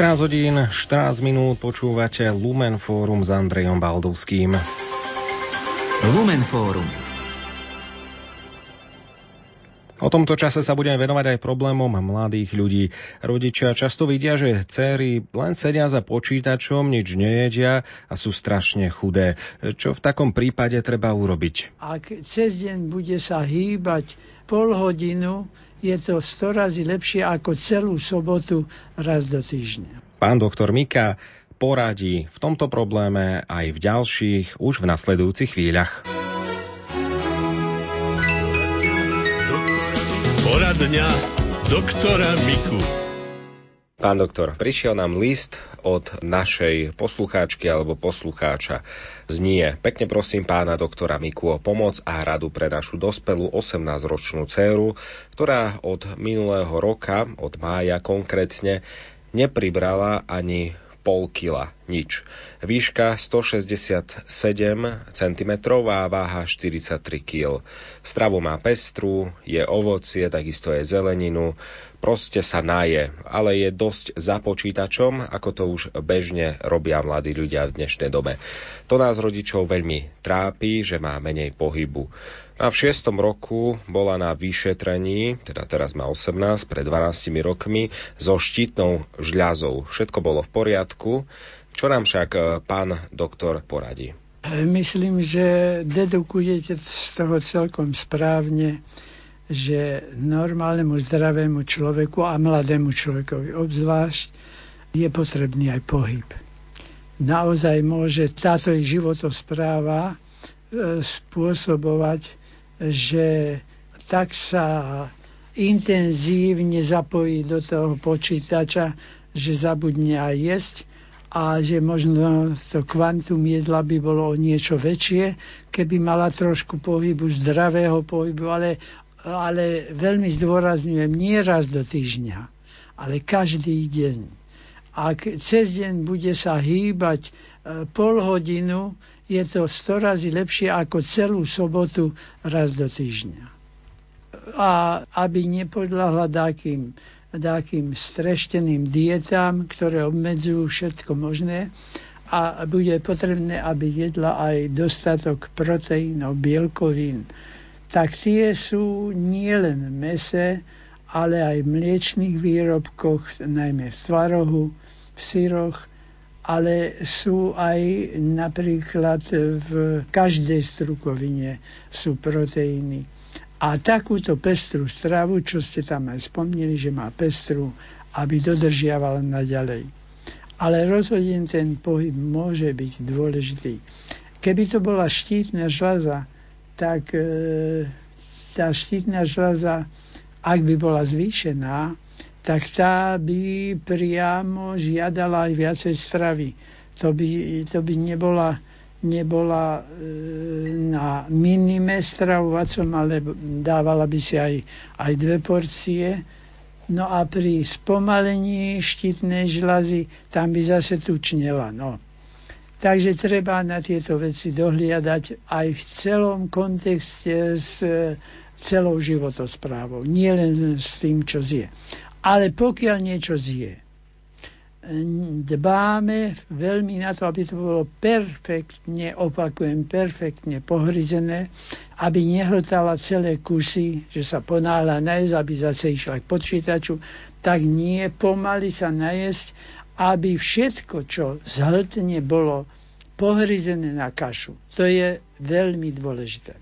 14 hodín, 14 minút počúvate Lumen Fórum s Andrejom Baldovským. Lumen Fórum. O tomto čase sa budeme venovať aj problémom mladých ľudí. Rodičia často vidia, že céry len sedia za počítačom, nič nejedia a sú strašne chudé. Čo v takom prípade treba urobiť? Ak cez deň bude sa hýbať pol hodinu, je to 100 razy lepšie ako celú sobotu raz do týždňa. Pán doktor Mika poradí v tomto probléme aj v ďalších už v nasledujúcich chvíľach. Poradňa doktora Miku. Pán doktor, prišiel nám list od našej poslucháčky alebo poslucháča. Znie, pekne prosím pána doktora Miku o pomoc a radu pre našu dospelú 18-ročnú dceru, ktorá od minulého roka, od mája konkrétne, nepribrala ani pol kila, nič. Výška 167 cm a váha 43 kg. Stravu má pestru, je ovocie, takisto je zeleninu, proste sa naje, ale je dosť za počítačom, ako to už bežne robia mladí ľudia v dnešnej dobe. To nás rodičov veľmi trápi, že má menej pohybu. A v šiestom roku bola na vyšetrení, teda teraz má 18, pred 12 rokmi, so štítnou žľazou. Všetko bolo v poriadku. Čo nám však e, pán doktor poradí? Myslím, že dedukujete z toho celkom správne že normálnemu zdravému človeku a mladému človekovi obzvlášť je potrebný aj pohyb. Naozaj môže táto životospráva e, spôsobovať, že tak sa intenzívne zapojí do toho počítača, že zabudne aj jesť a že možno to kvantum jedla by bolo o niečo väčšie, keby mala trošku pohybu, zdravého pohybu, ale ale veľmi zdôrazňujem, nie raz do týždňa, ale každý deň. Ak cez deň bude sa hýbať e, pol hodinu, je to 100 razy lepšie ako celú sobotu raz do týždňa. A aby nepodľahla takým, takým strešteným dietám, ktoré obmedzujú všetko možné, a bude potrebné, aby jedla aj dostatok proteínov, bielkovín, tak tie sú nielen v mese, ale aj v mliečných výrobkoch, najmä v tvarohu, v syroch, ale sú aj napríklad v každej strukovine sú proteíny. A takúto pestrú stravu, čo ste tam aj spomnili, že má pestru, aby dodržiavala naďalej. Ale rozhodne ten pohyb môže byť dôležitý. Keby to bola štítna žľaza, tak e, tá štítna žľaza, ak by bola zvýšená, tak tá by priamo žiadala aj viacej stravy. To by, to by nebola, nebola e, na minime stravovacom, ale dávala by si aj, aj dve porcie. No a pri spomalení štítnej žľazy tam by zase tučnela. No. Takže treba na tieto veci dohliadať aj v celom kontexte s e, celou životosprávou, nie len s tým, čo zje. Ale pokiaľ niečo zje, dbáme veľmi na to, aby to bolo perfektne, opakujem, perfektne pohryzené, aby nehltala celé kusy, že sa ponáhla najesť, aby zase išla k počítaču, tak nie, pomaly sa najesť aby všetko, čo zhltne, bolo pohryzené na kašu. To je veľmi dôležité.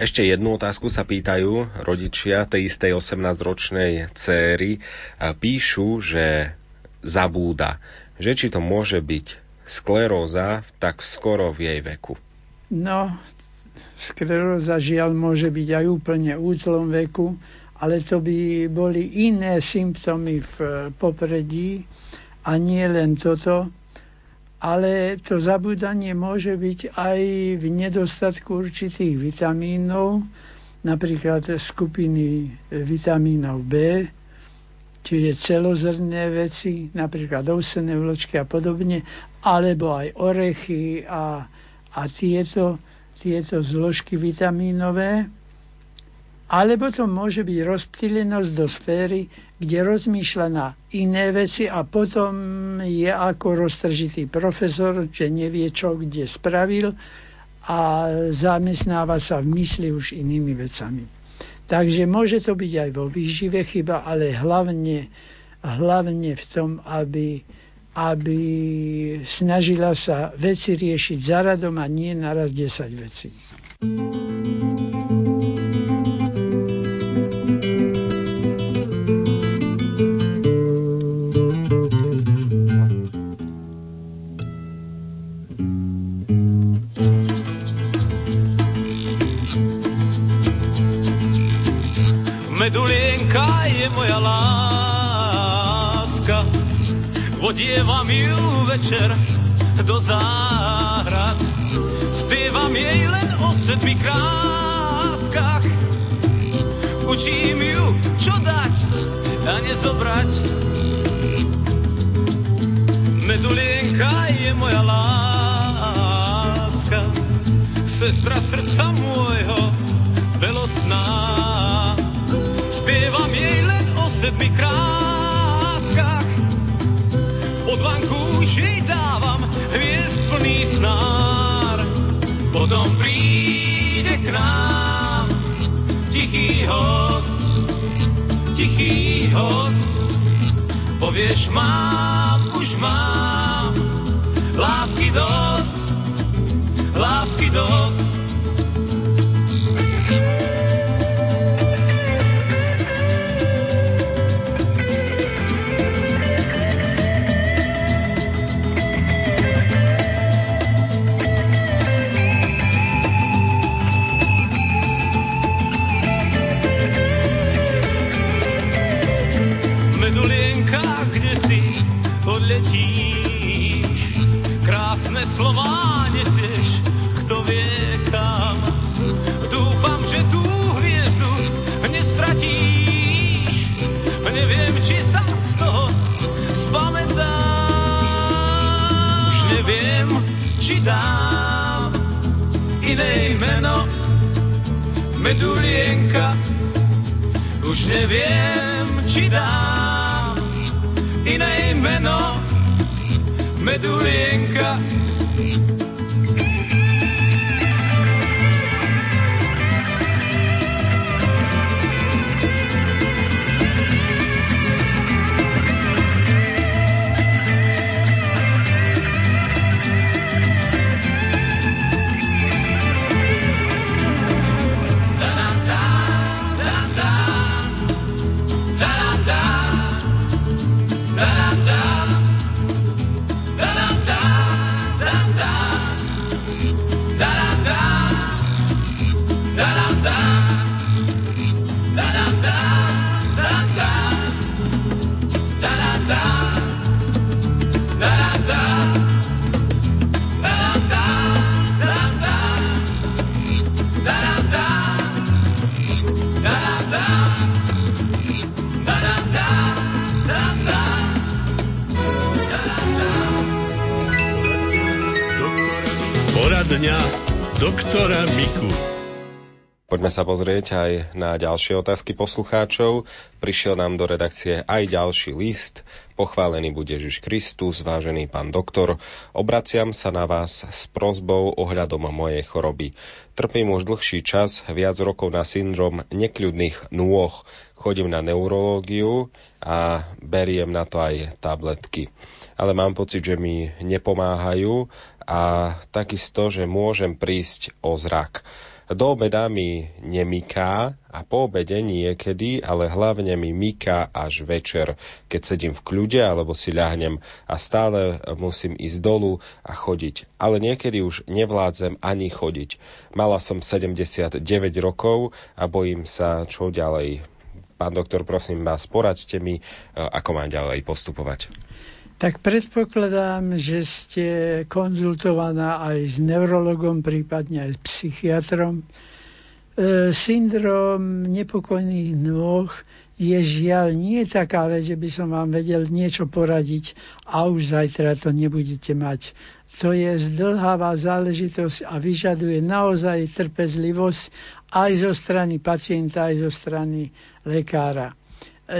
Ešte jednu otázku sa pýtajú rodičia tej istej 18-ročnej céry. Píšu, že zabúda, že či to môže byť skleróza tak skoro v jej veku. No, skleróza žiaľ môže byť aj úplne útlom veku ale to by boli iné symptómy v popredí a nie len toto, ale to zabudanie môže byť aj v nedostatku určitých vitamínov, napríklad skupiny vitamínov B, čiže celozrné veci, napríklad ovsené vločky a podobne, alebo aj orechy a, a tieto, tieto zložky vitamínové Alebo to môže byť rozptýlenosť do sféry, kde rozmýšľa na iné veci a potom je ako roztržitý profesor, že nevie, čo kde spravil a zamestnáva sa v mysli už inými vecami. Takže môže to byť aj vo výžive chyba, ale hlavne, hlavne v tom, aby, aby snažila sa veci riešiť za radom a nie naraz 10 vecí. Medulienka a nezobrať. Medulienka je moja láska, sestra srdca môjho, belosná sedmi krátkach. Od jej dávam hviezd plný snár. Potom príde k nám tichý host, tichý host. Povieš, mám, už mám lásky dosť, lásky dosť. Slova nesieš, kto vie kam. Dúfam, že tú hviezdu nestratíš, neviem, či sa z toho spamätám. Už neviem, či dám iné meno, medulienka. Už neviem, či dám medulienka. Sa pozrieť aj na ďalšie otázky poslucháčov. Prišiel nám do redakcie aj ďalší list. Pochválený bude Ježiš Kristus, vážený pán doktor. Obraciam sa na vás s prozbou ohľadom mojej choroby. Trpím už dlhší čas, viac rokov na syndrom nekľudných nôh. Chodím na neurológiu a beriem na to aj tabletky. Ale mám pocit, že mi nepomáhajú a takisto, že môžem prísť o zrak. Do obeda mi nemyká a po obede niekedy, ale hlavne mi myká až večer, keď sedím v kľude alebo si ľahnem a stále musím ísť dolu a chodiť. Ale niekedy už nevládzem ani chodiť. Mala som 79 rokov a bojím sa, čo ďalej. Pán doktor, prosím vás, poradte mi, ako mám ďalej postupovať tak predpokladám, že ste konzultovaná aj s neurologom, prípadne aj s psychiatrom. E, syndrom nepokojných nôh je žiaľ nie taká vec, že by som vám vedel niečo poradiť a už zajtra to nebudete mať. To je zdlhavá záležitosť a vyžaduje naozaj trpezlivosť aj zo strany pacienta, aj zo strany lekára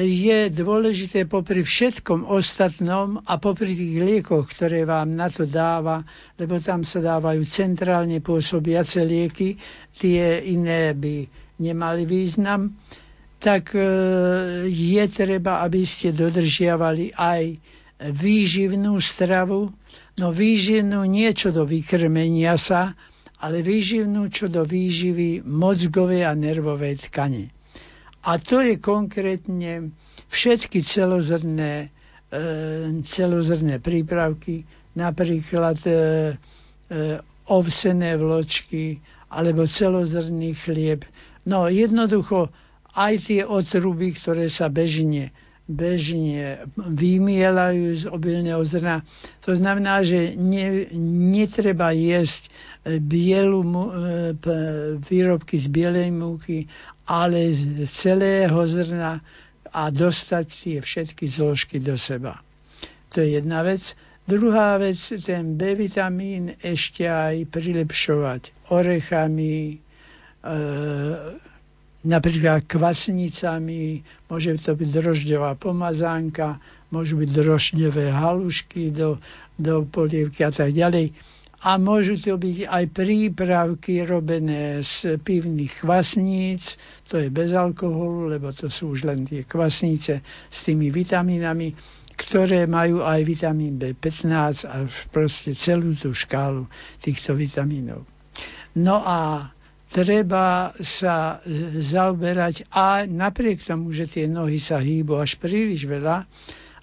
je dôležité popri všetkom ostatnom a popri tých liekoch, ktoré vám na to dáva, lebo tam sa dávajú centrálne pôsobiace lieky, tie iné by nemali význam, tak e, je treba, aby ste dodržiavali aj výživnú stravu, no výživnú niečo do vykrmenia sa, ale výživnú čo do výživy mozgovej a nervovej tkane. A to je konkrétne všetky celozrné, e, celozrné prípravky, napríklad e, e, ovsené vločky alebo celozrný chlieb. No jednoducho aj tie otruby, ktoré sa bežne bežne vymielajú z obilného zrna. To znamená, že ne, netreba jesť bielu, výrobky z bielej múky ale z celého zrna a dostať tie všetky zložky do seba. To je jedna vec. Druhá vec, ten B vitamín ešte aj prilepšovať orechami, e, napríklad kvasnicami, môže to byť drožďová pomazánka, môžu byť drožďové halušky do, do polievky a tak ďalej a môžu to byť aj prípravky robené z pivných kvasníc, to je bez alkoholu, lebo to sú už len tie kvasnice s tými vitamínami, ktoré majú aj vitamín B15 a proste celú tú škálu týchto vitamínov. No a treba sa zaoberať a napriek tomu, že tie nohy sa hýbu až príliš veľa,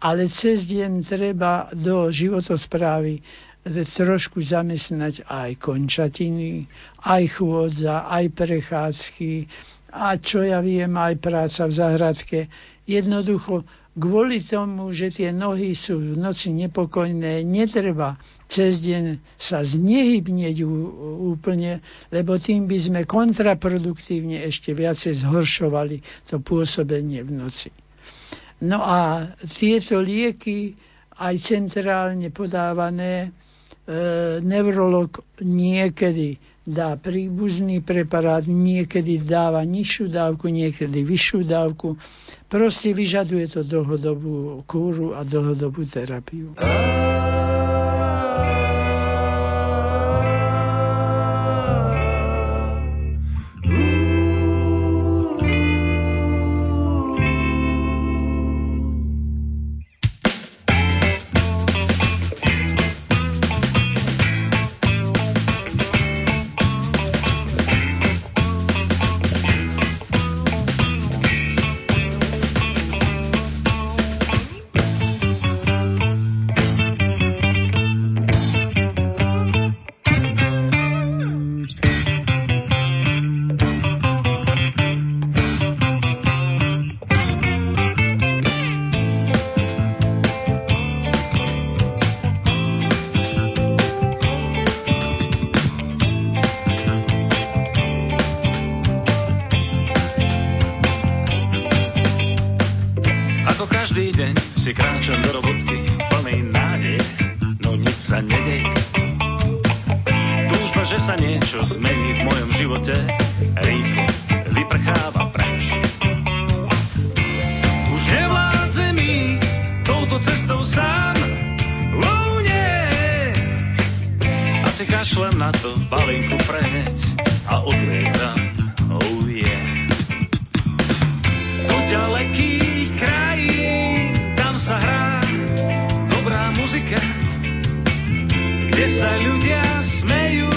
ale cez deň treba do životosprávy trošku zamestnať aj končatiny, aj chôdza, aj prechádzky a čo ja viem, aj práca v záhradke. Jednoducho kvôli tomu, že tie nohy sú v noci nepokojné, netreba cez deň sa znehybnieť úplne, lebo tým by sme kontraproduktívne ešte viacej zhoršovali to pôsobenie v noci. No a tieto lieky aj centrálne podávané neurolog niekedy dá príbuzný preparát, niekedy dáva nižšiu dávku, niekedy vyššiu dávku. Proste vyžaduje to dlhodobú kúru a dlhodobú terapiu. Každý deň si kráčam do robotky plnej nádej, no nič sa nedej. Túžba, že sa niečo zmení v mojom živote, rýchlo vyprcháva preč. Už nevládzem ísť touto cestou sám, oh nie. Asi kašlem na to balinku prehneď a odlietam, oh yeah. Poďaleký sa ľudia smejú,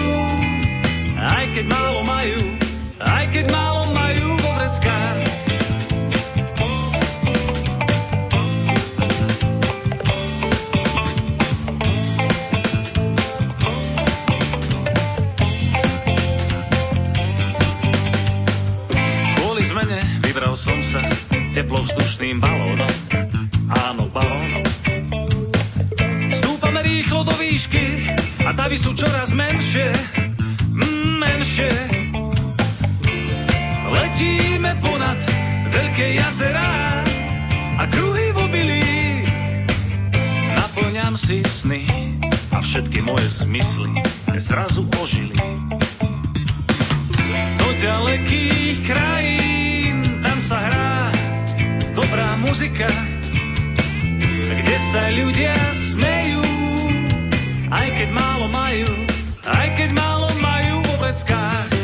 aj keď málo majú, aj keď málo majú vo vreckách. Kvôli zmene vybral som sa teplovzdušným balónom. Áno, balónom. Stúpame rýchlo do výšky, a davy sú čoraz menšie, mm, menšie. Letíme ponad veľké jazera a kruhy v obilí. Naplňam si sny a všetky moje zmysly zrazu ožili. Do ďalekých krajín tam sa hrá dobrá muzika, kde sa ľudia smejú aj keď málo majú, aj keď málo majú v obeckách.